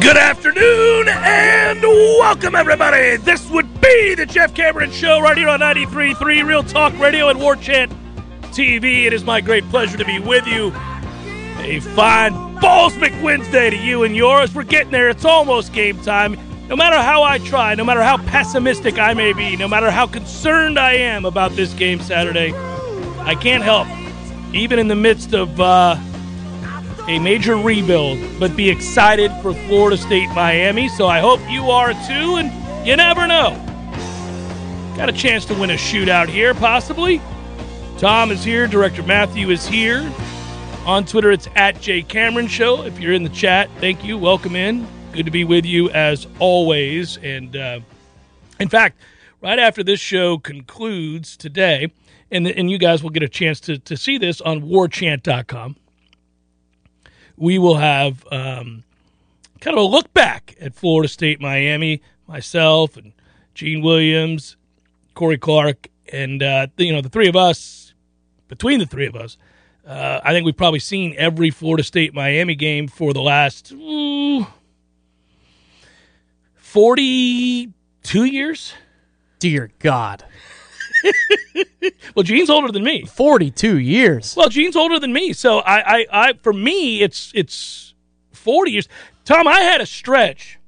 Good afternoon and welcome, everybody. This would be the Jeff Cameron Show right here on 93.3 Real Talk Radio and War Chant TV. It is my great pleasure to be with you. A fine Ballsmick Wednesday to you and yours. We're getting there. It's almost game time. No matter how I try, no matter how pessimistic I may be, no matter how concerned I am about this game Saturday, I can't help, even in the midst of uh, a major rebuild, but be excited for Florida State Miami. So I hope you are too, and you never know. Got a chance to win a shootout here, possibly. Tom is here, Director Matthew is here. On Twitter, it's at Jay Cameron Show. If you're in the chat, thank you. Welcome in. Good to be with you as always. And uh, in fact, right after this show concludes today, and, and you guys will get a chance to, to see this on warchant.com we will have um, kind of a look back at Florida State Miami. Myself and Gene Williams, Corey Clark, and uh, you know the three of us. Between the three of us, uh, I think we've probably seen every Florida State Miami game for the last forty-two years. Dear God. well, Gene's older than me. Forty-two years. Well, Gene's older than me, so I, I, I, for me, it's it's forty years. Tom, I had a stretch.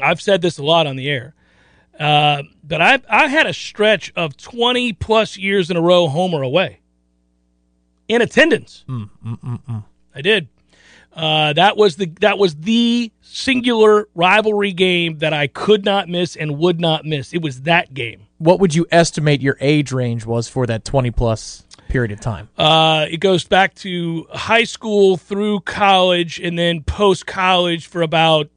I've said this a lot on the air, uh, but I, I had a stretch of twenty plus years in a row, home or away, in attendance. Mm, mm, mm, mm. I did. Uh, that was the that was the singular rivalry game that I could not miss and would not miss. It was that game. What would you estimate your age range was for that 20 plus period of time? Uh, it goes back to high school through college and then post college for about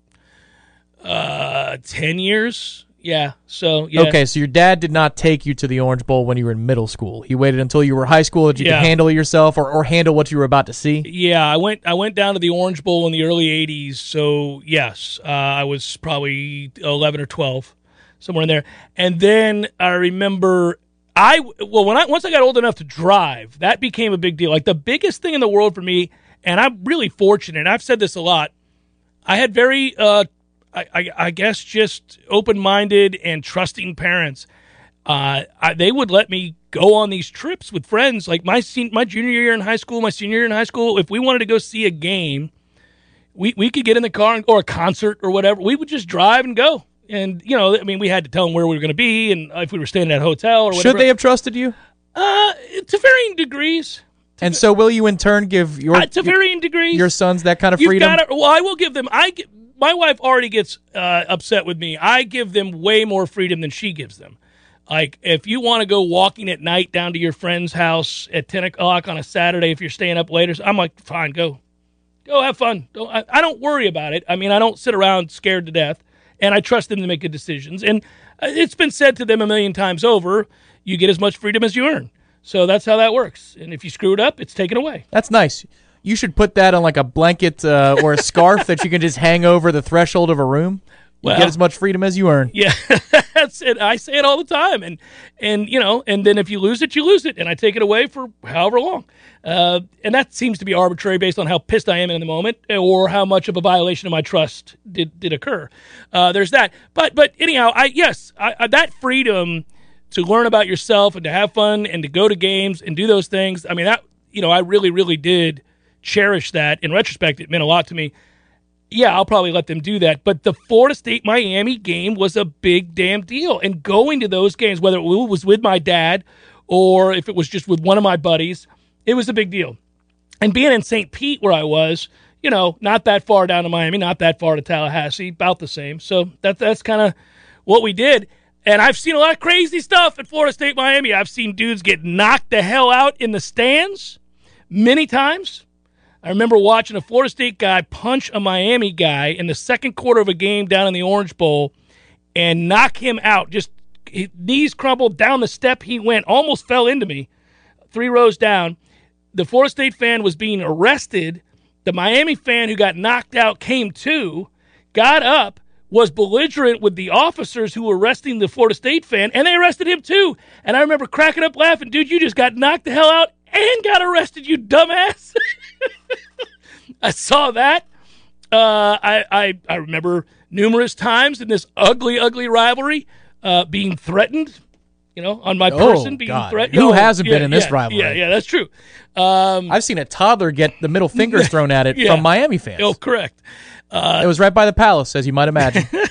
uh, 10 years. Yeah. So, yeah. Okay, so your dad did not take you to the Orange Bowl when you were in middle school. He waited until you were high school that you Yeah. could handle yourself or, or handle what you were about to see. Yeah, I went. I went down to the Orange Bowl in the early '80s. So yes, uh, I was probably 11 or 12, somewhere in there. And then I remember I well when I once I got old enough to drive, that became a big deal. Like the biggest thing in the world for me, and I'm really fortunate. I've said this a lot. I had very, uh, I, I, I guess, just open-minded and trusting parents. Uh, I, they would let me go on these trips with friends. Like my sen- my junior year in high school, my senior year in high school, if we wanted to go see a game, we we could get in the car and, or a concert or whatever. We would just drive and go. And you know, I mean, we had to tell them where we were going to be and if we were staying at a hotel or whatever. Should they have trusted you? Uh, to varying degrees. And so will you in turn give your Uh, to varying degrees. your sons that kind of freedom? got to. Well, I will give them. I my wife already gets uh, upset with me. I give them way more freedom than she gives them. Like if you want to go walking at night down to your friend's house at ten o'clock on a Saturday, if you're staying up later, I'm like, fine, go, go have fun. Don't, I, I don't worry about it. I mean, I don't sit around scared to death, and I trust them to make good decisions. And uh, it's been said to them a million times over: you get as much freedom as you earn. So that's how that works. And if you screw it up, it's taken away. That's nice. You should put that on like a blanket uh, or a scarf that you can just hang over the threshold of a room. You Well- get as much freedom as you earn. Yeah, that's it. I say it all the time, and and you know, and then if you lose it, you lose it, and I take it away for however long. Uh, and that seems to be arbitrary based on how pissed I am in the moment, or how much of a violation of my trust did did occur. Uh, there's that. But but anyhow, I yes, I, I, that freedom to learn about yourself and to have fun and to go to games and do those things. I mean that you know I really really did cherish that. In retrospect, it meant a lot to me yeah, I'll probably let them do that. But the Florida State Miami game was a big damn deal. And going to those games, whether it was with my dad or if it was just with one of my buddies, it was a big deal. And being in St. Pete, where I was, you know, not that far down to Miami, not that far to Tallahassee, about the same. So that, that's kind of what we did. And I've seen a lot of crazy stuff at Florida State Miami. I've seen dudes get knocked the hell out in the stands many times. I remember watching a Florida State guy punch a Miami guy in the second quarter of a game down in the Orange Bowl and knock him out. Just his knees crumbled down the step he went, almost fell into me, three rows down. The Florida State fan was being arrested. The Miami fan who got knocked out came to, got up, was belligerent with the officers who were arresting the Florida State fan, and they arrested him too. And I remember cracking up laughing, dude, you just got knocked the hell out and got arrested, you dumbass. I saw that. Uh, I, I I remember numerous times in this ugly, ugly rivalry uh, being threatened. You know, on my Oh, person being God. threatened. Who Oh, hasn't been in this yeah, rivalry? Yeah, yeah, that's true. Um, I've seen a toddler get the middle fingers thrown at it Yeah. from Miami fans. oh, correct. it was right by the palace, as you might imagine.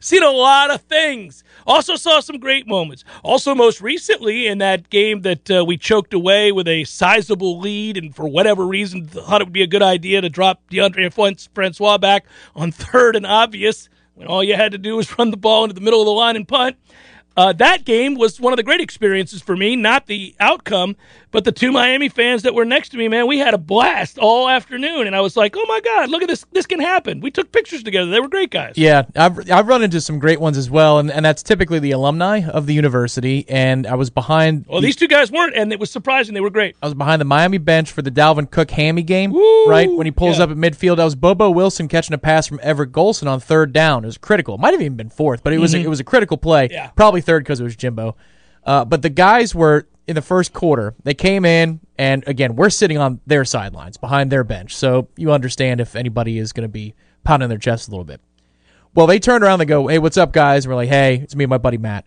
Seen a lot of things. Also saw some great moments. Also, most recently in that game that uh, we choked away with a sizable lead, and for whatever reason thought it would be a good idea to drop Deondre Fran- Francois back on third and obvious when all you had to do was run the ball into the middle of the line and punt. Uh, that game was one of the great experiences for me, not the outcome, but the two Miami fans that were next to me, man, we had a blast all afternoon. And I was like, oh my God, look at this. This can happen. We took pictures together. They were great guys. Yeah, I've I've run into some great ones as well, and, and that's typically the alumni of the university. And I was behind. Well, these two guys weren't, and it was surprising. They were great. I was behind the Miami bench for the Dalvin Cook hammy game, Woo! right? When he pulls Yeah. up at midfield, I was Bobo Wilson catching a pass from Everett Golson on third down. It was critical. It might have even been fourth, but it was a, it was a critical play. Mm-hmm. Yeah. Probably third because it was Jimbo. Uh, but the guys were in the first quarter. They came in, and again, we're sitting on their sidelines behind their bench, so you understand if anybody is going to be pounding their chest a little bit. Well, they turned around. They go, "Hey, what's up, guys?" And we're like, "Hey, it's me and my buddy Matt."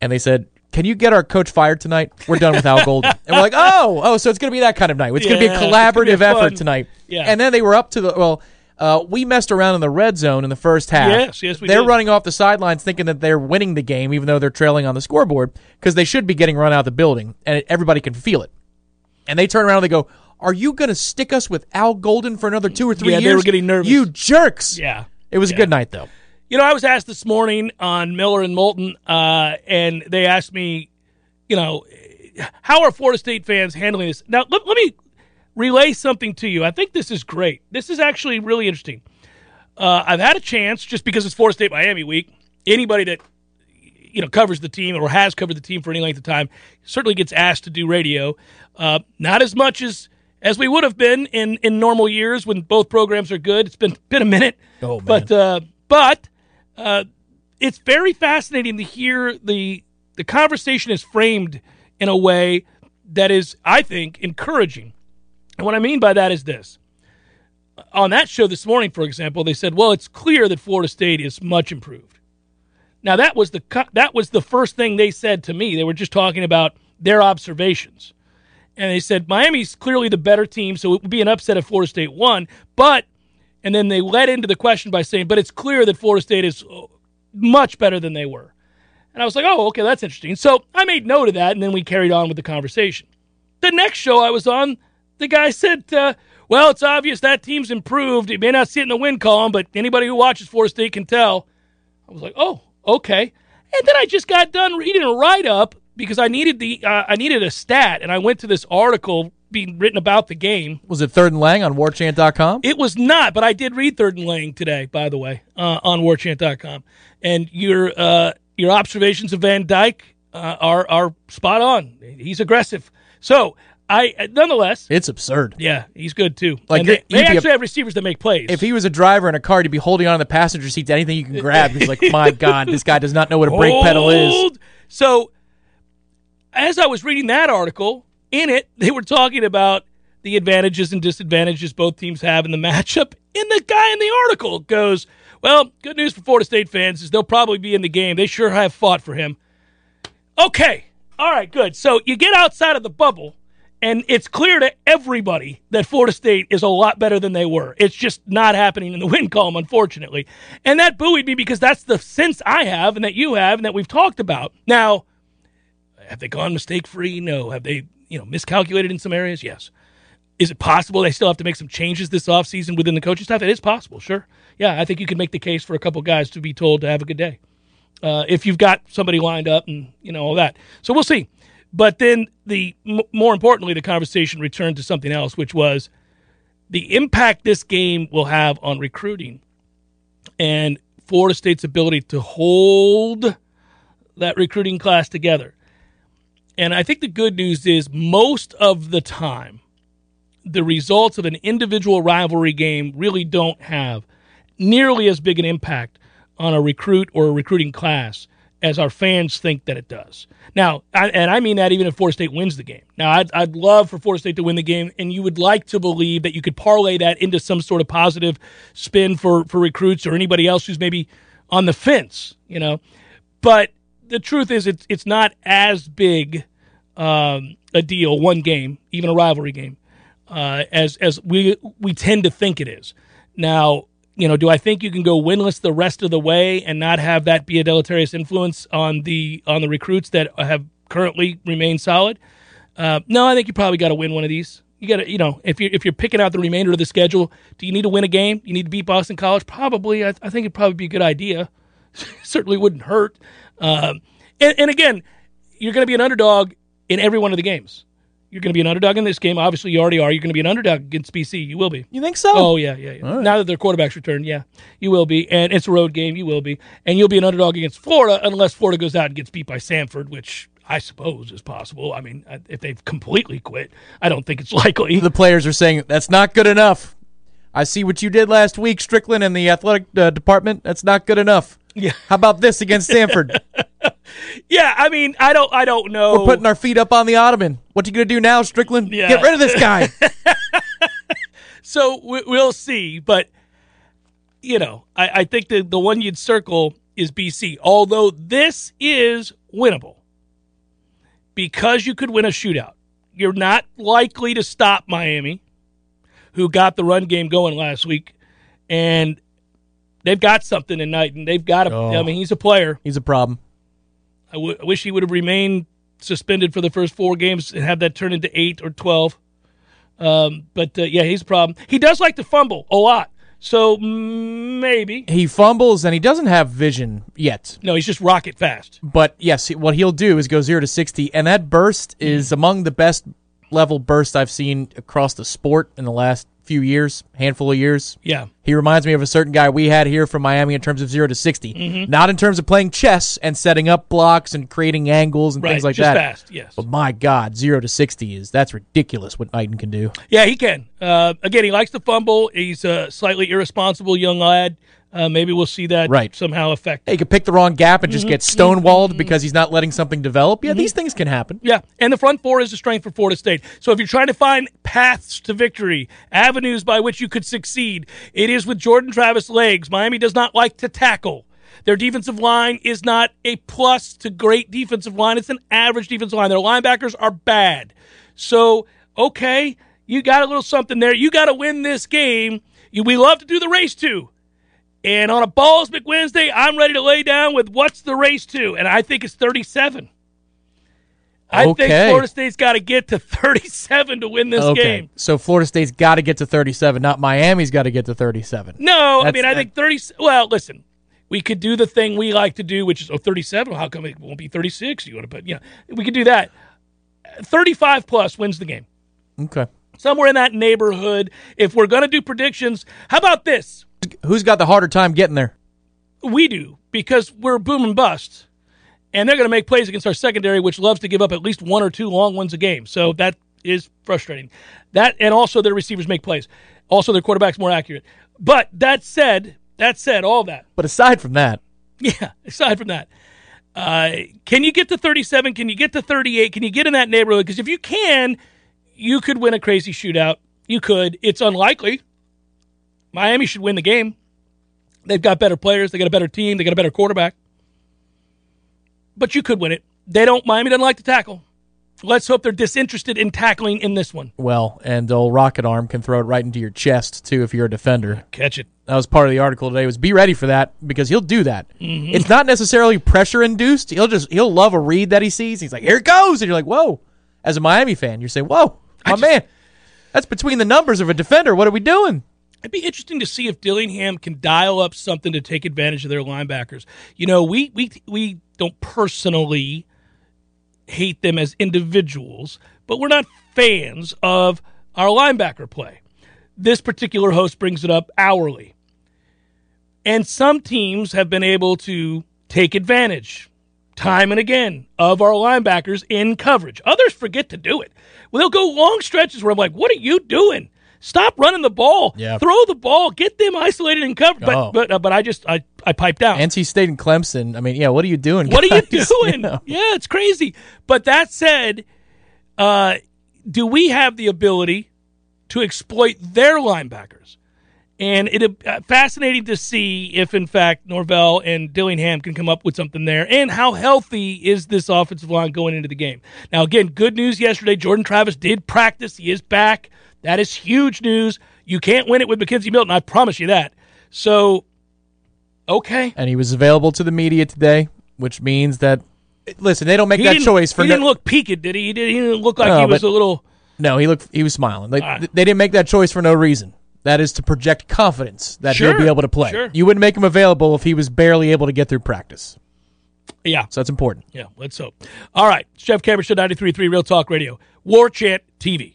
And they said, "Can you get our coach fired tonight? We're done with Al Golden." and we're like, "Oh, oh, so it's going to be that kind of night. It's going to be a gonna be collaborative effort tonight." Yeah. And then they were up to the well. Uh, we messed around in the red zone in the first half. Yes, yes, we did. They're did. running off the sidelines thinking that they're winning the game, even though they're trailing on the scoreboard, because they should be getting run out of the building, and everybody can feel it. And they turn around and they go, "Are you going to stick us with Al Golden for another two or three Yeah, years?" they were getting nervous. You jerks! Yeah. It was a good night though. You know, I was asked this morning on Miller and Moulton, uh, and they asked me, you know, how are Florida State fans handling this? Now, let, let me relay something to you. I think this is great. This is actually really interesting. Uh, I've had a chance, just because it's Florida State Miami week, anybody that you know covers the team or has covered the team for any length of time certainly gets asked to do radio. Uh, not as much as as we would have been in in normal years when both programs are good. It's been been a minute, Oh, but uh, but uh, it's very fascinating to hear the the conversation is framed in a way that is, I think, encouraging. And what I mean by that is this. On that show this morning, for example, they said, "Well, it's clear that Florida State is much improved." Now that was the that was the first thing they said to me. They were just talking about their observations, and they said Miami's clearly the better team, so it would be an upset if Florida State won. But and then they led into the question by saying, "But it's clear that Florida State is uh, much better than they were." And I was like, "Oh, okay, that's interesting." So I made note of that, and then we carried on with the conversation. The next show I was on, the guy said, uh, "Well, it's obvious that team's improved. It may not see it in the win column, but anybody who watches Florida State can tell." I was like, "Oh, okay." And then I just got done reading a write up because I needed the uh, I needed a stat, and I went to this article being written about the game. Was it third and lang on warchant.com? It was not, but I did read Third and Lang today, by the way, uh, on warchant.com. And your uh, your observations of Van Dyke uh, are are spot on. He's aggressive. So I nonetheless, It's absurd. yeah, he's good too. Like, and they, they be a- actually have receivers that make plays. If he was a driver in a car, he'd be holding on to the passenger seat to anything you can grab. He's like, my God, this guy does not know what a brake pedal is. So, as I was reading that article, in it they were talking about the advantages and disadvantages both teams have in the matchup. And the guy in the article goes, "Well, good news for Florida State fans is they'll probably be in the game. They sure have fought for him." Okay, all right, good. So you get outside of the bubble. And it's clear to everybody that Florida State is a lot better than they were. It's just not happening in the win column, unfortunately. And that buoyed me because that's the sense I have and that you have and that we've talked about. Now, have they gone mistake free? No. Have they, you know, miscalculated in some areas? Yes. Is it possible they still have to make some changes this offseason within the coaching staff? It is possible, sure. Yeah, I think you can make the case for a couple guys to be told to have a good day. Uh, if you've got somebody lined up and, you know, all that. So we'll see. But then the more importantly, the conversation returned to something else, which was the impact this game will have on recruiting and Florida State's ability to hold that recruiting class together. And I think the good news is most of the time, the results of an individual rivalry game really don't have nearly as big an impact on a recruit or a recruiting class as our fans think that it does. Now, I, and I mean that even if Florida State wins the game. Now, I'd, I'd love for Florida State to win the game, and you would like to believe that you could parlay that into some sort of positive spin for, for recruits or anybody else who's maybe on the fence, you know. But the truth is, it's it's not as big um, a deal, one game, even a rivalry game, uh, as as we we tend to think it is. Now, you know, do I think you can go winless the rest of the way and not have that be a deleterious influence on the on the recruits that have currently remained solid? Uh, no, I think you probably got to win one of these. You got to, you know, if you're if you're picking out the remainder of the schedule, do you need to win a game? You need to beat Boston College? Probably. I, I think it'd probably be a good idea. Certainly wouldn't hurt. Um, and, and again, you're going to be an underdog in every one of the games. You're going to be an underdog in this game. Obviously, you already are. You're going to be an underdog against BC. You will be. You think so? Oh yeah, yeah, yeah. Now that their quarterback's returned, yeah, you will be, and it's a road game. You will be, and you'll be an underdog against Florida unless Florida goes out and gets beat by Samford, which I suppose is possible. I mean, if they've completely quit, I don't think it's likely. The players are saying that's not good enough. I see what you did last week, Stricklin, in the athletic uh, department. That's not good enough. Yeah. How about this against Samford? Yeah, I mean, I don't, I don't know. We're putting our feet up on the ottoman. What you gonna do now, Stricklin? Yeah. Get rid of this guy. so we, we'll see. But you know, I, I think the the one you'd circle is BC. Although this is winnable because you could win a shootout. You're not likely to stop Miami, who got the run game going last week, and they've got something tonight. And they've got a. Oh. I mean, he's a player. He's a problem. I, w- I wish he would have remained suspended for the first four games and have that turn into eight or twelve. Um, but uh, yeah, he's a problem. He does like to fumble a lot, so maybe He fumbles and he doesn't have vision yet. no, he's just rocket fast. But yes, what he'll do is go zero to sixty, and that burst is among the best level burst I've seen across the sport in the last few years, handful of years. Yeah, He reminds me of a certain guy we had here from Miami in terms of zero to 60. Mm-hmm. Not in terms of playing chess and setting up blocks and creating angles and right. things like just that. fast. Yes. But my God, zero to 60 is that's ridiculous what Knighton can do. Yeah, he can. Uh, again, he likes to fumble. He's a slightly irresponsible young lad. Uh, maybe we'll see that Right. somehow affect. Hey, He could pick the wrong gap and Mm-hmm. just get stonewalled because he's not letting something develop. Yeah, these things can happen. Yeah, and the front four is a strength for Florida State. So if you're trying to find paths to victory, avenues by which you could succeed, it is with Jordan Travis legs. Miami does not like to tackle. Their defensive line is not a plus to great defensive line. It's an average defensive line. Their linebackers are bad. So, okay, you got a little something there. You got to win this game. We love to do the race too. And on a Balls McWednesday, I'm ready to lay down with what's the race to, and I think it's 37. I think Florida State's got to get to 37 to win this Okay. game. So Florida State's got to get to 37, not Miami's got to get to 37. No, I mean, I think 30. Well, listen, we could do the thing we like to do, which is, oh, 37. Well, how come it won't be 36? You want to put, you know, we could do that. 35 plus wins the game. Okay. Somewhere in that neighborhood. If we're going to do predictions, how about this? Who's got the harder time getting there? We do, because we're boom and bust. And they're going to make plays against our secondary, which loves to give up at least one or two long ones a game. So that is frustrating. That and also their receivers make plays. Also, their quarterback's more accurate. But that said, that said, all that. But aside from that, Yeah, aside from that, uh, can you get to 37? Can you get to 38? Can you get in that neighborhood? Because if you can, you could win a crazy shootout. You could. It's unlikely. Miami should win the game. They've got better players. They got a better team. They got a better quarterback. But you could win it. They don't. Miami doesn't like to tackle. Let's hope they're disinterested in tackling in this one. well, and old rocket arm can throw it right into your chest too if you're a defender. Catch it. That was part of the article today. Was be ready for that because he'll do that. Mm-hmm. It's not necessarily pressure induced. He'll just he'll love a read that he sees. He's like, here it goes, and you're like, whoa. As a Miami fan, you're saying, whoa, my just- man, that's between the numbers of a defender. What are we doing? It'd be interesting to see if Dillingham can dial up something to take advantage of their linebackers. You know, we we we don't personally hate them as individuals, but we're not fans of our linebacker play. This particular host brings it up hourly. And some teams have been able to take advantage time and again of our linebackers in coverage. Others forget to do it. Well, they'll go long stretches where I'm like, what are you doing? Stop running the ball. Yeah. Throw the ball. Get them isolated and covered. But Oh. but uh, but I just I I piped out. NC State and Clemson. I mean, yeah, what are you doing? What are you guys? doing? know? Yeah, it's crazy. But that said, uh, do we have the ability to exploit their linebackers? And it uh, fascinating to see if, in fact, Norvell and Dillingham can come up with something there, and how healthy is this offensive line going into the game. Now, again, good news yesterday. Jordan Travis did practice; he is back. That is huge news. You can't win it with McKenzie Milton. I promise you that. So, okay, And he was available to the media today, which means that listen, they don't make he that choice for he no, didn't look peaked, did he? He, did, he didn't look like No, he was a little. no, he looked he was smiling. They, right. they didn't make that choice for no reason. That is to project confidence that Sure, he'll be able to play. sure. You wouldn't make him available if he was barely able to get through practice. Yeah, So that's important. yeah. Let's hope. All right, Jeff Cameron Show 93.3 Real Talk Radio, War Chant TV.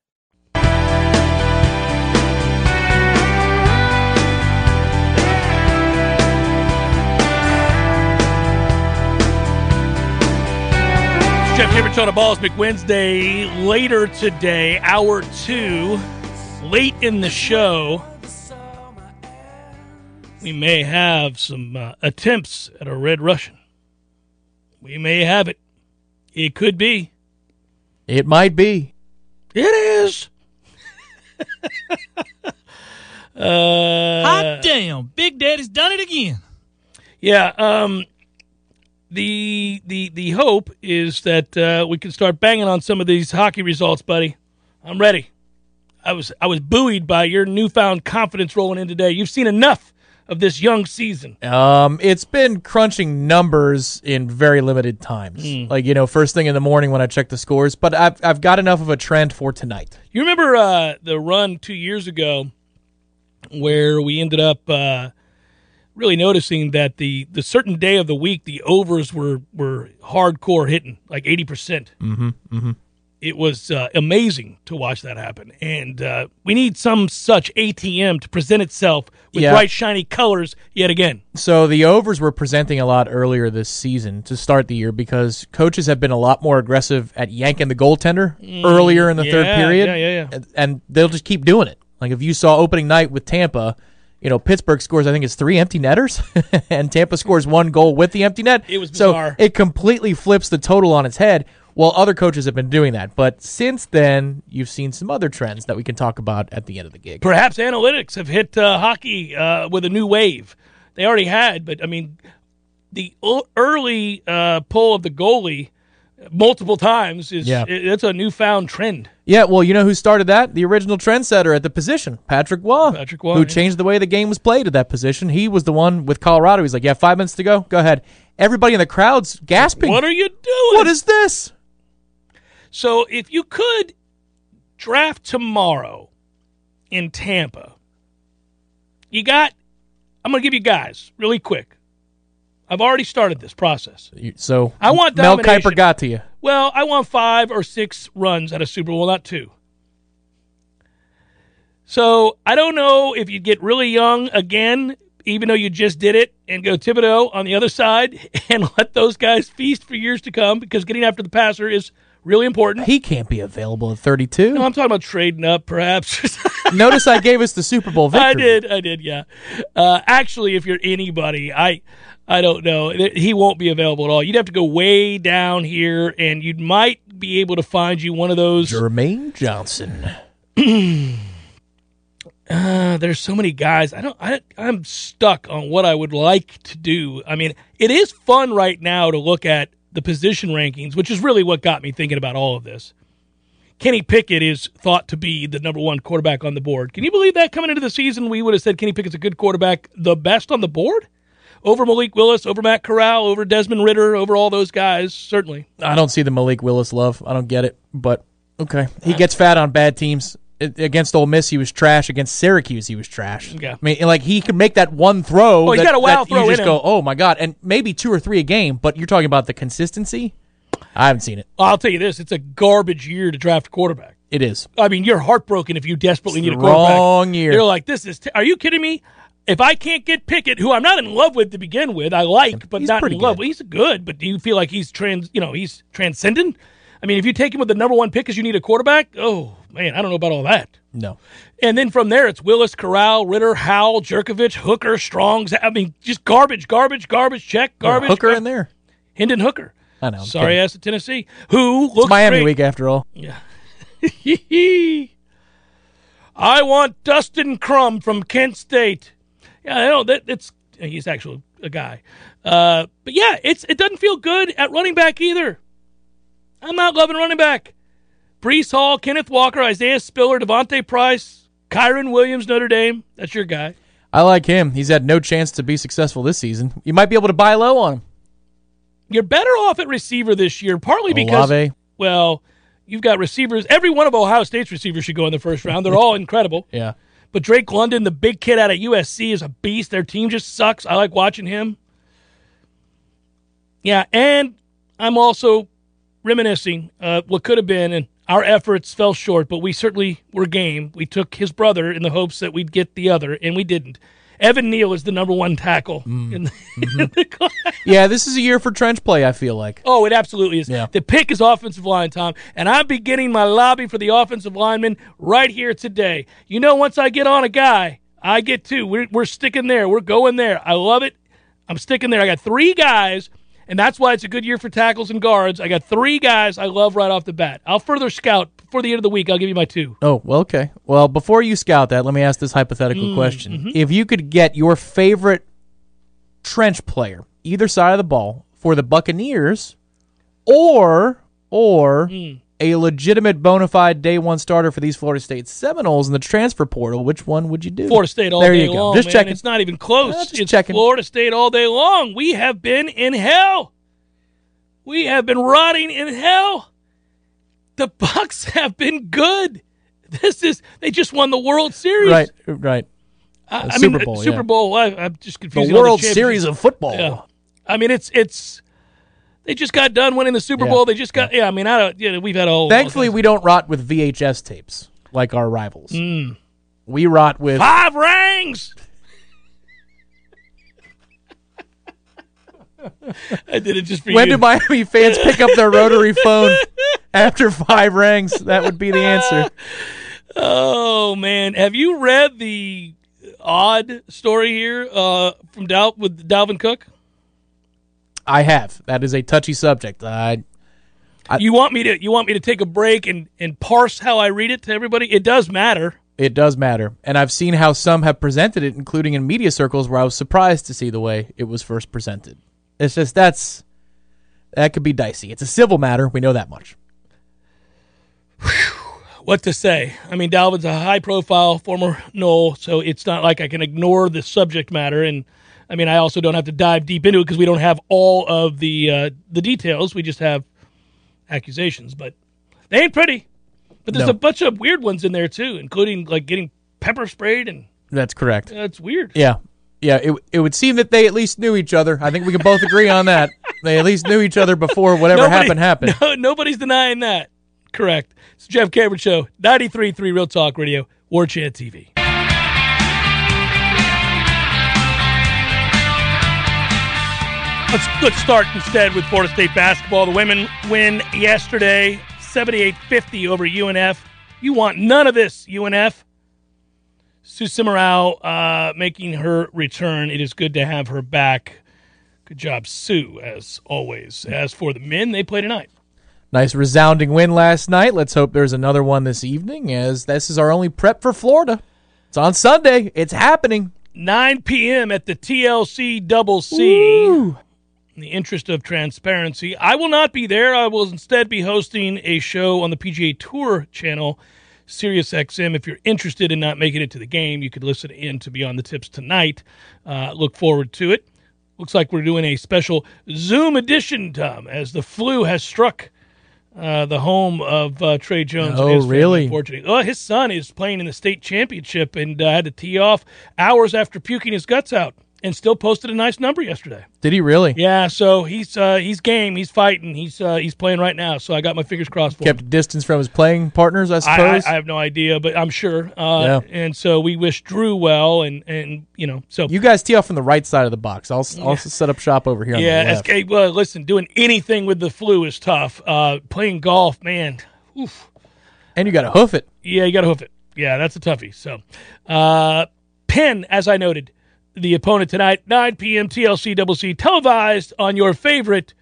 Jeff Cameron, Tona Balls, McWednesday. Later today, hour two, late in the show, we may have some uh, attempts at a Red Russian. We may have it. It could be. It might be. It is. uh, Hot damn, Big Daddy's done it again. Yeah. Um, the the the hope is that uh, we can start banging on some of these hockey results, buddy. I'm ready. I was I was buoyed by your newfound confidence rolling in today. You've seen enough of this young season. Um, it's been crunching numbers in very limited times. Hmm. Like you know, first thing in the morning when I check the scores. But I've I've got enough of a trend for tonight. You remember uh, the run two years ago where we ended up uh, really noticing that the the certain day of the week the overs were were hardcore hitting like eighty percent. Mm-hmm. Mm-hmm. It was uh, amazing to watch that happen, and uh, we need some such ATM to present itself with Yeah. bright shiny colors yet again. So the overs were presenting a lot earlier this season to start the year because coaches have been a lot more aggressive at yanking the goaltender earlier in the third Mm, period. yeah, yeah, yeah. And they'll just keep doing it. Like if you saw opening night with Tampa, you know Pittsburgh scores I think it's three empty netters, and Tampa scores one goal with the empty net. It was so it completely flips the total on its head. Well, other coaches have been doing that, but since then you've seen some other trends that we can talk about at the end of the gig. Perhaps analytics have hit uh, hockey uh, with a new wave. They already had, but I mean, the early uh, pull of the goalie multiple times is Yeah. it- it's a newfound trend. Yeah, well, you know who started that? The original trendsetter at the position, Patrick Roy. Patrick Roy, Who yeah. changed the way the game was played at that position. He was the one with Colorado. He's like, yeah, five minutes to go. Go ahead. Everybody in the crowd's gasping. What are you doing? what is this? So if you could draft tomorrow in Tampa, you got. I'm going to give you guys really quick. I've already started this process. So I want Mel. Kiper got to you. Well, I want five or six runs at a Super Bowl, not two. So I don't know if you'd get really young again, even though you just did it, and go Thibodeaux on the other side and let those guys feast for years to come because getting after the passer is really important. He can't be available at 32. No, I'm talking about trading up, perhaps. Notice I gave us the Super Bowl victory. I did, I did, yeah. Uh, actually, if you're anybody, I, I don't know. He won't be available at all. You'd have to go way down here, and you might be able to find you one of those. Jermaine Johnson. Uh, there's so many guys. I don't. I, I'm stuck on what I would like to do. I mean, it is fun right now to look at the position rankings, which is really what got me thinking about all of this. Kenny Pickett is thought to be the number one quarterback on the board. Can you believe that coming into the season, we would have said Kenny Pickett's a good quarterback, the best on the board? Over Malik Willis, over Matt Corral, over Desmond Ridder, over all those guys, certainly. I don't see the Malik Willis love. I don't get it. But okay, he gets fat on bad teams. Against Ole Miss, he was trash. Against Syracuse, he was trash. Yeah. I mean, like he could make that one throw. Oh, that, got a wow throw You just go, oh my god, and maybe two or three a game. But you're talking about the consistency. I haven't seen it. I'll tell you this: it's a garbage year to draft a quarterback. It is. I mean, you're heartbroken if you desperately It's need a quarterback. wrong year. You're like, this is. T- are you kidding me? If I can't get Pickett, who I'm not in love with to begin with, I like, but He's not in love. good. He's good, but do you feel like he's trans? You know, he's transcendent. I mean, if you take him with the number one pick because you need a quarterback, oh man, I don't know about all that. No. And then from there, it's Willis, Corral, Ridder, Howell, Jurkovec, Hooker, Strongs. I mean, just garbage, garbage, garbage. Check garbage. Hooker gar- in there. Hendon Hooker. I know. I'm Sorry, ass of Tennessee. Who looks It's Miami great. week after all. Yeah. I want Dustin Crum from Kent State. Yeah, I know that it's he's actually a guy. Uh, but yeah, it's it doesn't feel good at running back either. I'm not loving running back. Breece Hall, Kenneth Walker, Isaiah Spiller, Devontae Price, Kyren Williams, Notre Dame. That's your guy. I like him. He's had no chance to be successful this season. You might be able to buy low on him. You're better off at receiver this year, partly because Olave. well, you've got receivers. Every one of Ohio State's receivers should go in the first round. They're all incredible. Yeah. But Drake London, the big kid out of USC, is a beast. Their team just sucks. I like watching him. Yeah, and I'm also reminiscing uh, what could have been, and our efforts fell short, but we certainly were game. We took his brother in the hopes that we'd get the other, and we didn't. Evan Neal is the number one tackle mm. in the, in mm-hmm. the class. Yeah, this is a year for trench play, I feel like. Oh, it absolutely is. Yeah. The pick is offensive line, Tom, and I'm beginning my lobby for the offensive lineman right here today. You know, once I get on a guy, I get two. We're, we're sticking there. We're going there. I love it. I'm sticking there. I got three guys, and that's why it's a good year for tackles and guards. I got three guys I love right off the bat. I'll further scout before the end of the week. I'll give you my two. Oh, well, okay. Well, before you scout that, let me ask this hypothetical Mm, question. mm-hmm. If you could get your favorite trench player, either side of the ball, for the Buccaneers, or or Hmm. a legitimate bona fide day one starter for these Florida State Seminoles in the transfer portal, which one would you do? Florida State all Day. there day you go. long. Just man. checking. It's not even close. Just it's checking. Florida State all day long. We have been in hell. We have been rotting in hell. The Bucks have been good. This is they just won the World Series. Right, right. I, I Super mean, Bowl, Super yeah. Bowl. I, I'm just confused. on World championship. Series of football. Yeah. I mean, it's it's. They just got done winning the Super Yeah. Bowl. They just got. Yeah, I mean, I don't. Yeah, we've had all. Thankfully, all we don't rot with VHS tapes like our rivals. Mm. We rot with five rings. I did it just for When you. do Miami fans pick up their rotary phone after five rings? That would be the answer. Oh man, have you read the odd story here uh, from Dal- with Dalvin Cook? I have. That is a touchy subject. I you want me to you want me to take a break and and parse how I read it to everybody? It does matter. it does matter, and I've seen how some have presented it, including in media circles, where I was surprised to see the way it was first presented. It's just that's that could be dicey. It's a civil matter. We know that much. what to say. I mean, Dalvin's a high profile former Nole, so it's not like I can ignore the subject matter. And I mean, I also don't have to dive deep into it because we don't have all of the uh, the details. We just have accusations, but they ain't pretty. But there's No. a bunch of weird ones in there too, including like getting pepper sprayed, and That's correct. That's weird. Yeah. Yeah, it, it would seem that they at least knew each other. I think we can both agree on that. They at least knew each other before whatever Nobody- happened happened. No, nobody's denying that. Correct. It's the Jeff Cameron Show, 93.3 Real Talk Radio, War Chant TV. Let's let's start instead with Florida State basketball. The women win yesterday, 78-50 over UNF. You want none of this, UNF. Sue Semrau uh, making her return. It is good to have her back. Good job, Sue, as always. As for the men, they play tonight. Nice resounding win last night. Let's hope there's another one this evening, as this is our only prep for Florida. It's on Sunday. It's happening. 9 p.m. at the TLC Double C. In the interest of transparency, I will not be there. I will instead be hosting a show on the PGA Tour channel, Sirius XM. If you're interested in not making it to the game, you could listen in to Beyond the Tips tonight. Uh, look forward to it. Looks like we're doing a special Zoom edition, Tom, as the flu has struck uh, the home of uh, Trey Jones. Oh, his really? Unfortunately, oh, his son is playing in the state championship and uh, had to tee off hours after puking his guts out, and still posted a nice number yesterday. Did he really? Yeah, so he's uh, he's game, he's fighting, he's uh, he's playing right now. So I got my fingers crossed for him. Kept distance from his playing partners, I I, I, suppose. I have no idea, but I'm sure. Uh, Yeah. And so we wish Drew well, and and you know, so you guys tee off from the right side of the box. I'll, I'll set up shop over here on yeah. SK, well, listen, doing anything with the flu is tough. Uh, playing golf, man. Oof. And you got to hoof it. Yeah, you got to hoof it. Yeah, that's a toughie. So, uh, Penn, as I noted, the opponent tonight, 9 p.m. TLC Double C, televised on your favorite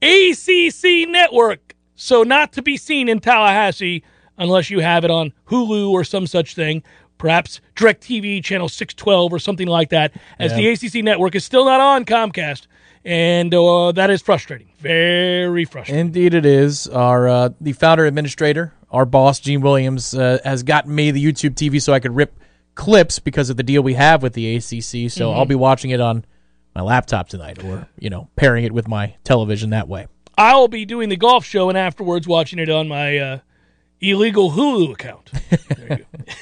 ACC network. So, not to be seen in Tallahassee unless you have it on Hulu or some such thing. Perhaps DirecTV channel 612 or something like that, as the ACC network is still not on Comcast. And uh, that is frustrating. Very frustrating. Indeed, it is. Our uh, the founder administrator, our boss Gene Williams, uh, has gotten me the YouTube TV so I could rip clips because of the deal we have with the ACC. So I'll be watching it on my laptop tonight, or you know, pairing it with my television that way. I will be doing the golf show and afterwards watching it on my uh, illegal Hulu account. There you go.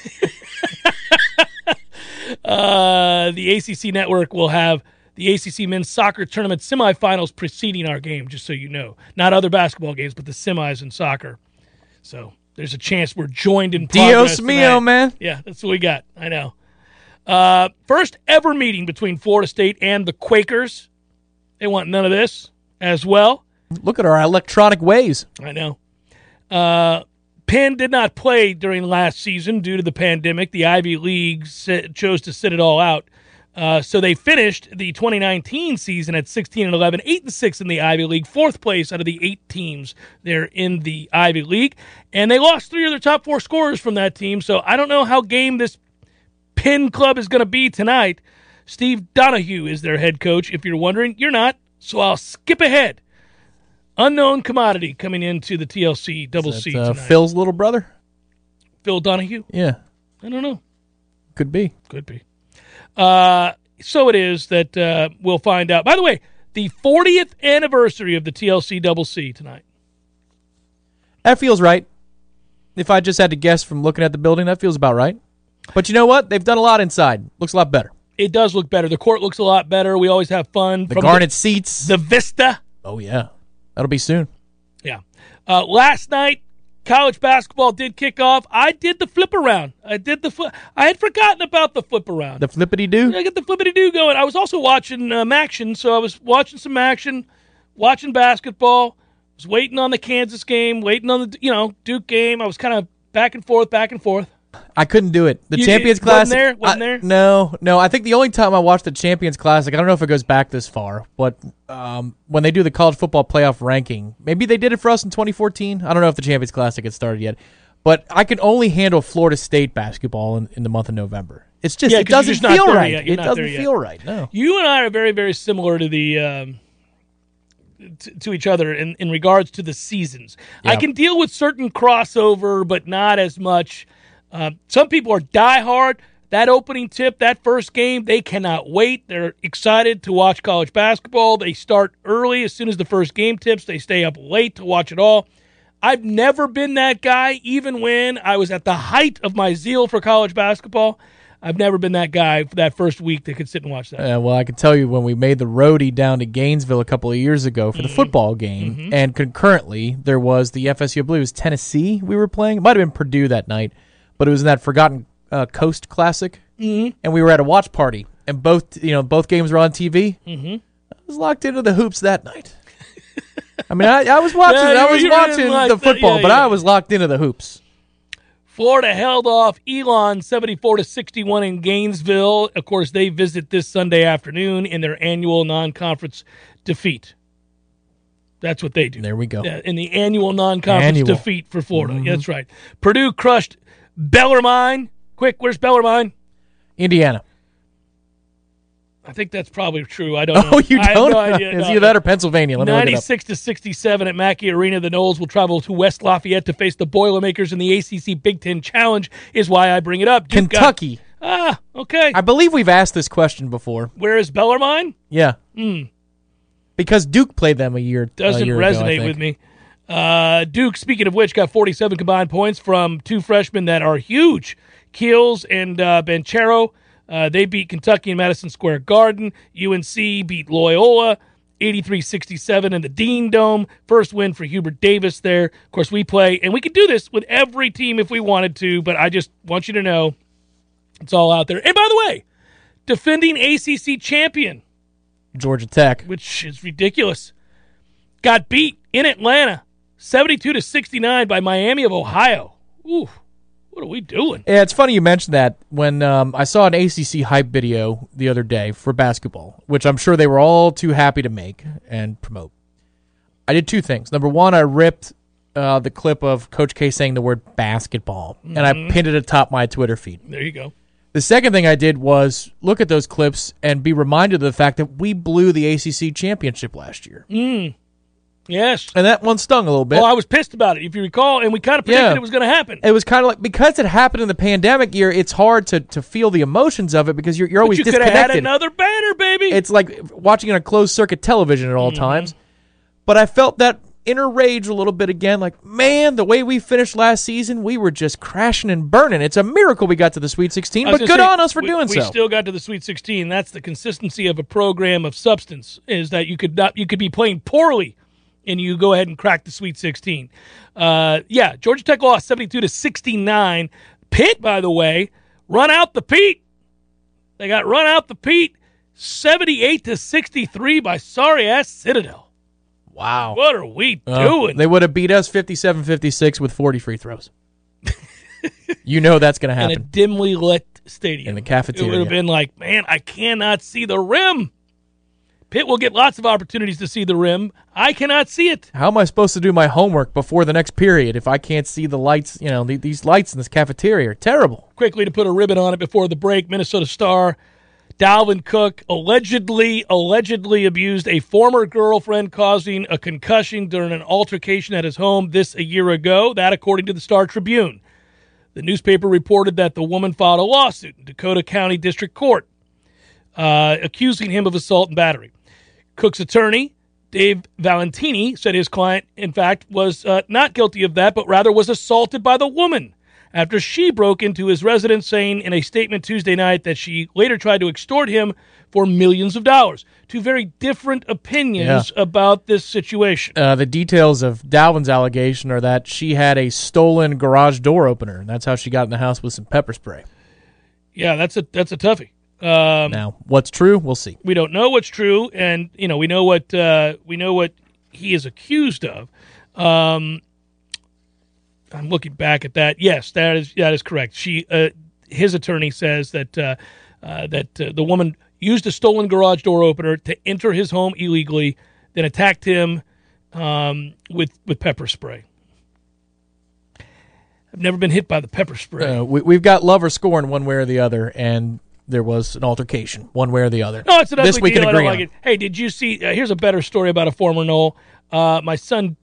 uh, the ACC network will have the ACC men's soccer tournament semifinals preceding our game, just so you know. Not other basketball games, but the semis in soccer. So there's a chance we're joined in progress Dios mio, tonight. man. Yeah, that's what we got. I know. Uh, first ever meeting between Florida State and the Quakers. They want none of this as well. Look at our electronic ways. I know. Uh, Penn did not play during last season due to the pandemic. The Ivy League chose to sit it all out. Uh, so they finished the 2019 season at 16 and 11, 8 and 6 in the Ivy League, fourth place out of the eight teams there in the Ivy League. And they lost three of their top four scorers from that team. So I don't know how game this Penn club is going to be tonight. Steve Donahue is their head coach. If you're wondering, you're not. So I'll skip ahead. Unknown commodity coming into the TLC Double C That's, uh, tonight. Phil's little brother. Phil Donahue? Yeah, I don't know. could be. Could be. Uh, so it is that uh, we'll find out. By the way, the 40th anniversary of the TLC Double C tonight. That feels right. If I just had to guess from looking at the building, that feels about right. But you know what? They've done a lot inside. Looks a lot better. It does look better. The court looks a lot better. We always have fun. The From garnet seats. The, Vista. oh yeah, that'll be soon. Yeah. Uh, last night, college basketball did kick off. I did the flip around. I did the flip. I had forgotten about the flip around. The flippity do. I get the flippity do going. I was also watching um, action, so I was watching some action, watching basketball. Was waiting on the Kansas game, waiting on the you know Duke game. I was kind of back and forth, back and forth. I couldn't do it. The You- Champions wasn't Classic. there? Wasn't I- there? No, no. I think the only time I watched the Champions Classic, I don't know if it goes back this far, but um, when they do the college football playoff ranking, maybe they did it for us in 2014. I don't know if the Champions Classic had started yet, but I can only handle Florida State basketball in, in the month of November. It's just Yeah, it doesn't feel right. It doesn't feel right. No. You and I are very, very similar to the um, to, to each other in, in regards to the seasons. I can deal with certain crossover, but not as much. Uh, some people are diehard. That opening tip, that first game, they cannot wait. They're excited to watch college basketball. They start early as soon as the first game tips. They stay up late to watch it all. I've never been that guy, even when I was at the height of my zeal for college basketball. I've never been that guy for that first week that could sit and watch that. Uh, well, I can tell you when we made the roadie down to Gainesville a couple of years ago for the Mm-hmm. football game, and concurrently there was the FSU, I believe it was Tennessee we were playing. It might have been Purdue that night, but it was in that Forgotten uh, Coast Classic, mm-hmm. and we were at a watch party, and both you know both games were on TV. Mm-hmm. I was locked into the hoops that night. I mean, I, I was watching, Yeah, I was watching the that. football, Yeah, but yeah. I was locked into the hoops. Florida held off Elon 74 to 61 in Gainesville. Of course, they visit this Sunday afternoon in their annual non-conference defeat. That's what they do. There we go. In the annual non-conference Annual. defeat for Florida. Yeah, that's right. Purdue crushed Bellarmine. Quick, where's Bellarmine? Indiana. I think that's probably true. I don't know. Oh, you I don't? no idea. It's No. either that or Pennsylvania. Let me look it up. 96 to 67 at Mackey Arena. The Noles will travel to West Lafayette to face the Boilermakers in the ACC Big Ten Challenge. Is why I bring it up. Duke got- Kentucky. ah, okay. I believe we've asked this question before. Where is Bellarmine? Yeah. Because Duke played them a year. Doesn't year ago, I resonate think. with me. Uh, Duke, speaking of which, got 47 combined points from two freshmen that are huge, Keels and uh, Banchero. Uh, they beat Kentucky in Madison Square Garden. UNC beat Loyola 83-67 in the Dean Dome. First win for Hubert Davis there. Of course, we play, and we could do this with every team if we wanted to, but I just want you to know it's all out there. And by the way, defending ACC champion Georgia Tech. which is ridiculous. Got beat in Atlanta, seventy-two to sixty-nine by Miami of Ohio. Ooh, what are we doing? Yeah, it's funny you mentioned that when um, I saw an ACC hype video the other day for basketball, which I'm sure they were all too happy to make and promote. I did two things. Number one, I ripped uh, the clip of Coach K saying the word basketball, and I pinned it atop my Twitter feed. There you go. The second thing I did was look at those clips and be reminded of the fact that we blew the ACC championship last year, Yes. and that one stung a little bit. Well, I was pissed about it, if you recall, and we kind of predicted Yeah. it was going to happen. it was kind of like because it happened in the pandemic year, it's hard to, to feel the emotions of it because you're, you're But always you could have had another banner, baby. it's like watching on closed circuit television at all Mm-hmm. times. But I felt that inner rage a little bit again. Like, man, the way we finished last season, we were just crashing and burning. It's a miracle we got to the Sweet 16, but good say, on us for we, doing we so. We still got to the Sweet 16. That's the consistency of a program of substance. Is that you could not you could be playing poorly, and you go ahead and crack the Sweet 16. Uh, yeah, Georgia Tech lost 72 to 69. Pitt, by the way, run out the Pete. They got run out the Pete, 78 to 63 by sorry ass Citadel. wow. What are we Uh, doing? They would have beat us 57 56 with 40 free throws. you know that's going to happen. in a dimly lit stadium. In the cafeteria. It would have been like, man, I cannot see the rim. Pitt will get lots of opportunities to see the rim. I cannot see it. How am I supposed to do my homework before the next period if I can't see the lights? You know, the, these lights in this cafeteria are terrible. Quickly to put a ribbon on it before the break, Minnesota Star Dalvin Cook allegedly allegedly abused a former girlfriend, causing a concussion during an altercation at his home this a year ago. That, according to the Star Tribune, the newspaper reported that the woman filed a lawsuit in Dakota County District Court, uh, accusing him of assault and battery. Cook's attorney, Dave Valentini, said his client, in fact, was uh, not guilty of that, but rather was assaulted by the woman after she broke into his residence, saying in a statement Tuesday night that she later tried to extort him for millions of dollars. Two very different opinions about this situation. Uh, the details of Dalvin's allegation are that she had a stolen garage door opener, and that's how she got in the house with some pepper spray. Yeah, that's a that's a toughie. Um, Now, what's true, we'll see. we don't know what's true, and you know we know what uh, we know what he is accused of. Um, I'm looking back at that. Yes, that is that is correct. She, uh, his attorney says that uh, uh, that uh, the woman used a stolen garage door opener to enter his home illegally, then attacked him um, with with pepper spray. I've never been hit by the pepper spray. Uh, we, we've got love or scorn one way or the other, and there was an altercation, one way or the other. No, it's an ugly this we deal. can I don't like it. Hey, did you see? Uh, here's a better story about a former Nole. Uh, my son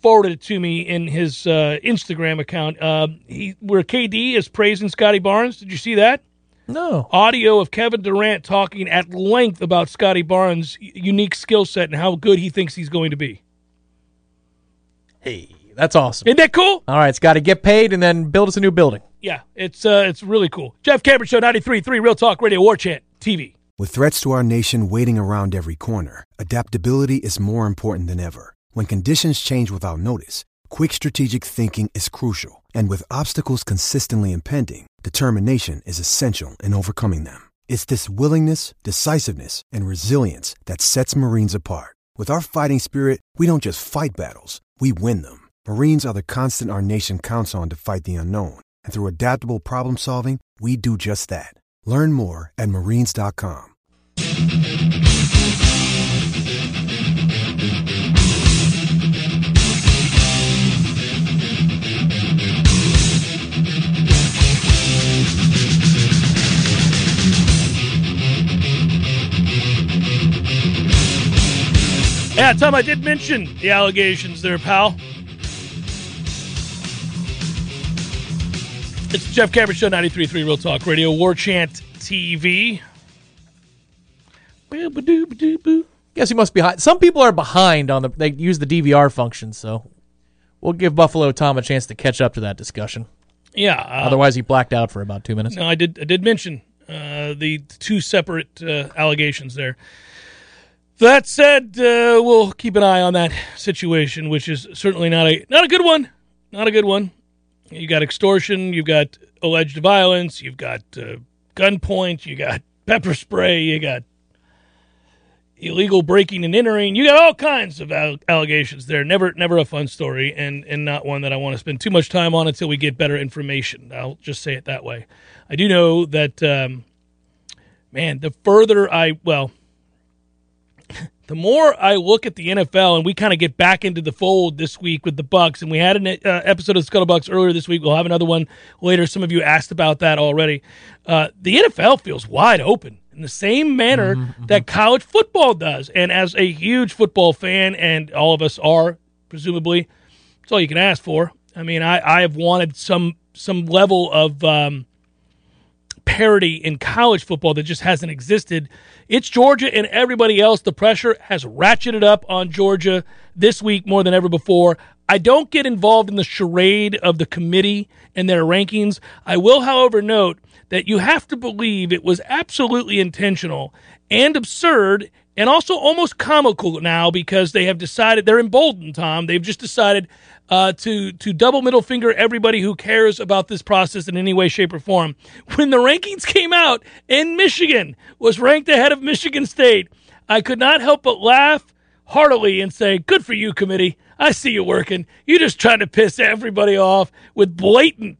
forwarded it to me in his uh, Instagram account. Uh, he, where KD is praising Scotty Barnes. Did you see that? No, Audio of Kevin Durant talking at length about Scotty Barnes' unique skill set and how good he thinks he's going to be. hey, that's awesome. Isn't that cool? All right, it's got to get paid and then build us a new building. Yeah, it's uh, it's really cool. Jeff Cameron Show 93.3 Real Talk Radio War Chant TV. With threats to our nation waiting around every corner, adaptability is more important than ever. When conditions change without notice, quick strategic thinking is crucial. And with obstacles consistently impending, determination is essential in overcoming them. It's this willingness, decisiveness, and resilience that sets Marines apart. With our fighting spirit, we don't just fight battles, we win them. Marines are the constant our nation counts on to fight the unknown. And through adaptable problem solving, we do just that. Learn more at marines.com. Yeah, Tom, I did mention the allegations there, pal. It's the Jeff Cameron Show, 93.3 Real Talk Radio, War Chant TV. Guess he must be behind. Some people are behind on the. They use the DVR function, so we'll give Buffalo Tom a chance to catch up to that discussion. Yeah, uh, Otherwise, he blacked out for about two minutes. no, I did. I did mention uh, the two separate uh, allegations there. That said, uh, we'll keep an eye on that situation, which is certainly not a not a good one. Not a good one. You got extortion. You've got alleged violence. You've got uh, gunpoint. You got pepper spray. You got illegal breaking and entering. You got all kinds of al- allegations there. Never, never a fun story, and and not one that I want to spend too much time on until we get better information. I'll just say it that way. I do know that, um, man. The further I well, the more I look at the NFL, and we kind of get back into the fold this week with the Bucks, and we had an uh, episode of Scuttlebucks earlier this week. We'll have another one later. Some of you asked about that already. Uh, the NFL feels wide open in the same manner that college football does. And as a huge football fan, and all of us are, presumably, it's all you can ask for. I mean, I, I have wanted some some level of um, parity in college football that just hasn't existed. It's Georgia and everybody else. The pressure has ratcheted up on Georgia this week more than ever before. I don't get involved in the charade of the committee and their rankings. I will, however, note that you have to believe it was absolutely intentional and absurd and also almost comical now because they have decided they're emboldened, Tom. They've just decided uh, to to double middle finger everybody who cares about this process in any way, shape, or form. When the rankings came out and Michigan was ranked ahead of Michigan State, I could not help but laugh heartily and say, "Good for you, committee. I see you working. You're just trying to piss everybody off with blatant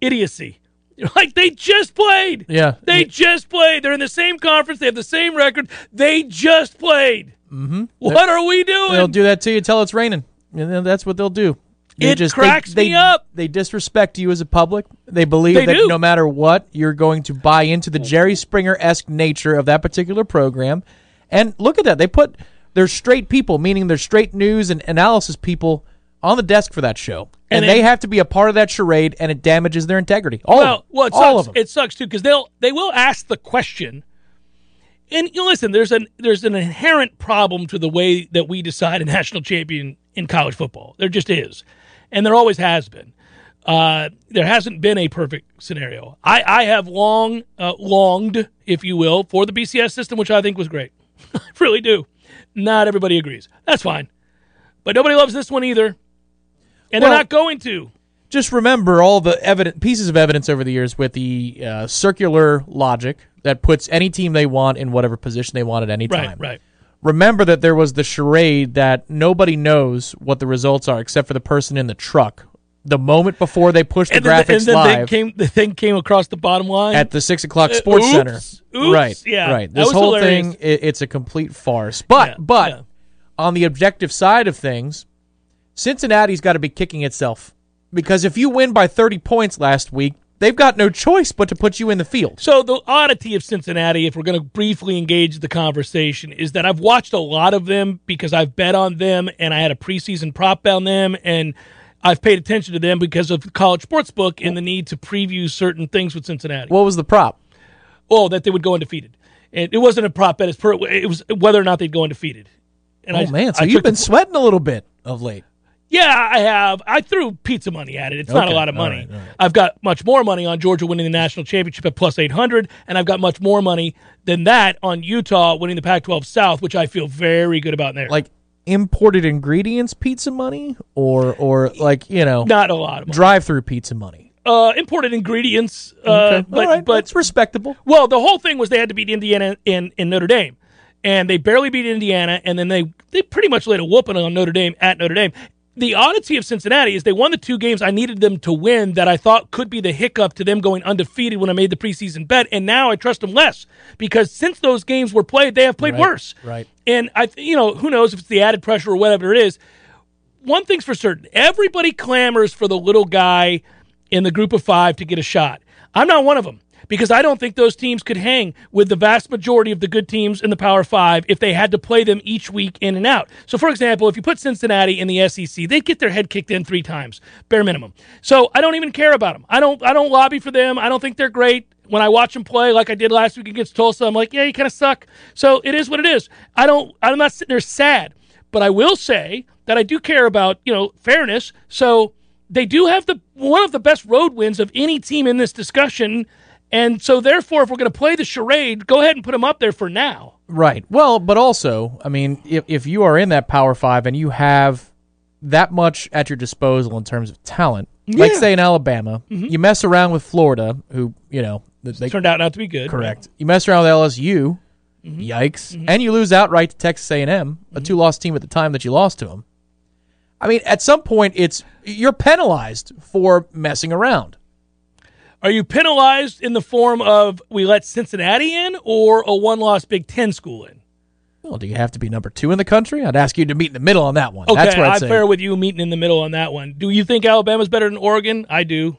idiocy." Like they just played. Yeah. They just played. They're in the same conference. They have the same record. They just played. Mm-hmm. What are we doing? They'll do that to you until it's raining. And then that's what they'll do. They It cracks they, me up. They disrespect you as a public. They believe They that do. no matter what, you're going to buy into the Jerry Springer esque nature of that particular program. And look at that. They put their straight people, meaning their straight news and analysis people, on the desk for that show. And, And they then- have to be a part of that charade, and it damages their integrity. All well, of them. well, it All sucks. of them. It sucks too because they'll they will ask the question, and you know, listen. There's an there's an inherent problem to the way that we decide a national champion in college football. There just is, and there always has been. Uh, there hasn't been a perfect scenario. I, I have long uh, longed, if you will, for the BCS system, which I think was great. I really do. Not everybody agrees. That's fine, but nobody loves this one either, and Well- they're not going to. just remember all the evidence pieces of evidence over the years with the uh, circular logic that puts any team they want in whatever position they want at any Right, time. right. Remember that there was the charade that nobody knows what the results are except for the person in the truck. The moment before they push the graphics and live came, the thing came across the bottom line. at the six o'clock Uh, Sports oops, Center, oops, right? yeah, right. This whole hilarious. thing, it, it's a complete farce. But Yeah, but yeah. on the objective side of things, Cincinnati's got to be kicking itself because if you win by thirty points last week, they've got no choice but to put you in the field. So the oddity of Cincinnati, if we're going to briefly engage the conversation, is that I've watched a lot of them because I've bet on them and I had a preseason prop on them and I've paid attention to them because of college sports book and the need to preview certain things with Cincinnati. What was the prop? oh, that they would go undefeated. And it wasn't a prop bet; it was whether or not they'd go undefeated. And oh I, man, so I you've been the- sweating a little bit of late. Yeah, I have. I threw pizza money at it. It's not a lot of All money. right, all right. I've got much more money on Georgia winning the national championship at plus 800, and I've got much more money than that on Utah winning the Pac 12 South, which I feel very good about there. Like imported ingredients pizza money or or like, you know, not a lot of money. drive-through pizza money. Uh, imported ingredients, uh, Okay. but, All right, but that's respectable. Well, the whole thing was they had to beat Indiana in, in Notre Dame, and they barely beat Indiana, and then they they pretty much laid a whooping on Notre Dame at Notre Dame. The oddity of Cincinnati is they won the two games I needed them to win that I thought could be the hiccup to them going undefeated when I made the preseason bet, and now I trust them less because since those games were played, they have played Right, worse. right. And I, you know, who knows if it's the added pressure or whatever it is. One thing's for certain: everybody clamors for the little guy in the group of five to get a shot. I'm not one of them because I don't think those teams could hang with the vast majority of the good teams in the Power Five if they had to play them each week in and out. So, for example, if you put Cincinnati in the SEC, they'd get their head kicked in three times, bare minimum. So, I don't even care about them. I don't. I don't lobby for them. I don't think they're great. When I watch them play, like I did last week against Tulsa, I'm like, yeah, you kind of suck. So it is what it is. I don't. I'm not sitting there sad, but I will say that I do care about you know fairness. So they do have the one of the best road wins of any team in this discussion. And so, therefore, if we're going to play the charade, go ahead and put them up there for now. Right. Well, but also, I mean, if if you are in that Power Five and you have that much at your disposal in terms of talent, like say in Alabama, mm-hmm. you mess around with Florida, who you know they Turned out not to be good. correct. You mess around with LSU, mm-hmm. yikes, mm-hmm. and you lose outright to Texas A and M, a two loss team at the time that you lost to them. I mean, at some point, it's you're penalized for messing around. Are you penalized in the form of we let Cincinnati in or a one loss Big Ten school in? Well, do you have to be number two in the country? I'd ask you to meet in the middle on that one. Okay, That's where I'd I'm say. fair with you meeting in the middle on that one. Do you think Alabama's better than Oregon? I do.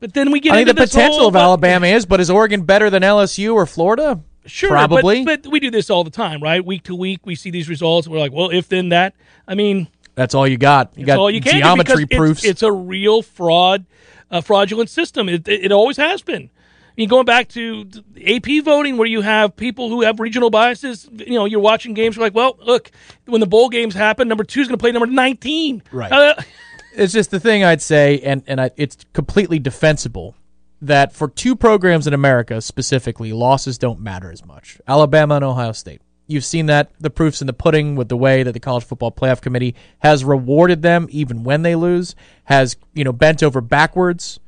But then we get I think into the potential whole- of Alabama is, but is Oregon better than LSU or Florida? Sure, probably. But, but we do this all the time, right? Week to week, we see these results. And we're like, well, if then that. I mean, That's all you got. You got all you can geometry proofs. It's, it's a real fraud, uh, fraudulent system. It, it, it always has been. I mean, going back to AP voting, where you have people who have regional biases. You know, you're watching games. You're like, well, look, when the bowl games happen, number two is going to play number 19. Right. Uh, it's just the thing I'd say, and and I, it's completely defensible that for two programs in America specifically, losses don't matter as much. Alabama and Ohio State. You've seen that the proofs in the pudding with the way that the College Football Playoff Committee has rewarded them even when they lose, has you know bent over backwards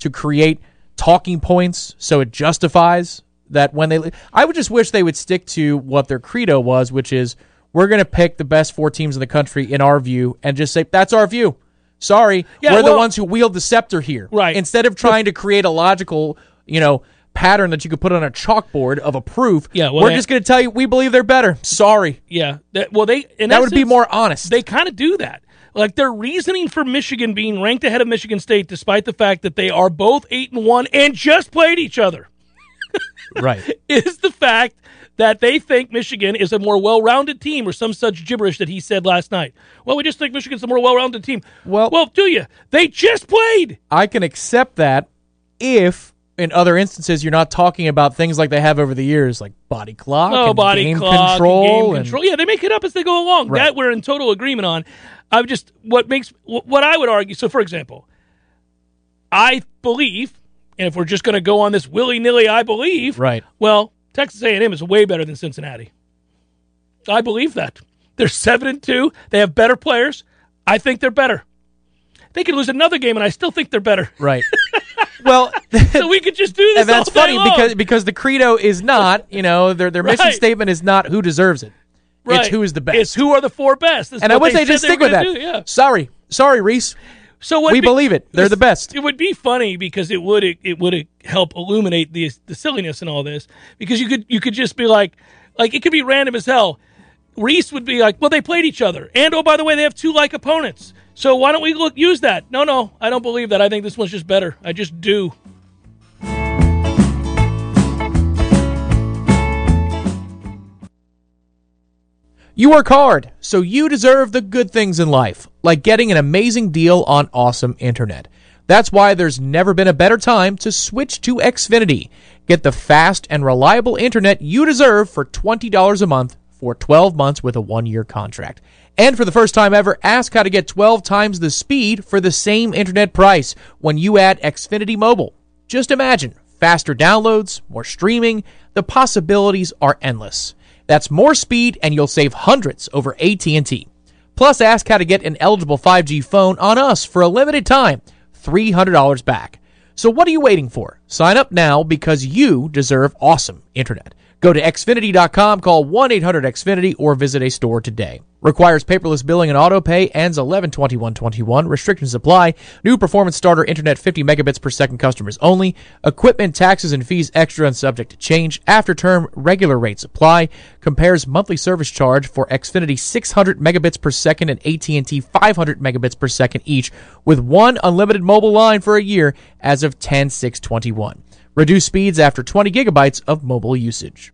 to create talking points so it justifies that when they I would just wish they would stick to what their credo was, which is we're going to pick the best four teams in the country in our view and just say that's our view. Sorry, Yeah, we're the ones who wield the scepter here. Right. Instead of trying to create a logical, you know, pattern that you could put on a chalkboard of a proof, Yeah, well, we're they- just going to tell you we believe they're better. Sorry. yeah. That, well, they That would be more honest. They kind of do that. Like their reasoning for Michigan being ranked ahead of Michigan State, despite the fact that they are both eight and one and just played each other. right. is the fact that they think Michigan is a more well-rounded team, or some such gibberish that he said last night. Well, we just think Michigan's a more well-rounded team. Well- well, do you? They just played. I can accept that if in other instances you're not talking about things like they have over the years, like body clock, Oh, and body game clock, and control, game and- control. Yeah, they make it up as they go along. Right. That we're in total agreement on. I'm just what makes what I would argue. So, for example, I believe, and if we're just going to go on this willy nilly, I believe. Right. Well, Texas A&M is way better than Cincinnati. I believe that. They're seven and two. They have better players. I think they're better. They could lose another game, and I still think they're better. Right. well, So we could just do this. and that's funny long. because because the credo is not, you know, their their mission Right. statement is not who deserves it. Right. It's who is the best. It's who are the four best. That's and I would say just stick with that. do, Yeah. Sorry, sorry, Reese. So what We be- believe it. They're the best. It would be funny because it would it would help illuminate the the silliness in all this because you could you could just be like like it could be random as hell. Reese would be like, well, they played each other. And oh, by the way, they have two like opponents. So why don't we look use that? No, no, I don't believe that. I think this one's just better. I just do. You work hard, so you deserve the good things in life, like getting an amazing deal on awesome internet. That's why there's never been a better time to switch to Xfinity. Get the fast and reliable internet you deserve for $20 a month for 12 months with a one year contract. And for the first time ever, ask how to get 12 times the speed for the same internet price when you add Xfinity Mobile. Just imagine faster downloads, more streaming. The possibilities are endless. That's more speed and you'll save hundreds over AT&T. Plus ask how to get an eligible 5G phone on us for a limited time, $300 back. So what are you waiting for? Sign up now because you deserve awesome internet. Go to xfinity.com, call 1-800-XFINITY or visit a store today. Requires paperless billing and auto pay. Ends 11-21-21. Restrictions apply. New performance starter internet 50 megabits per second customers only. Equipment, taxes, and fees extra and subject to change. After term, regular rates apply. Compares monthly service charge for Xfinity 600 megabits per second and AT&T 500 megabits per second each with one unlimited mobile line for a year as of 10-6-21. Reduce speeds after 20 gigabytes of mobile usage.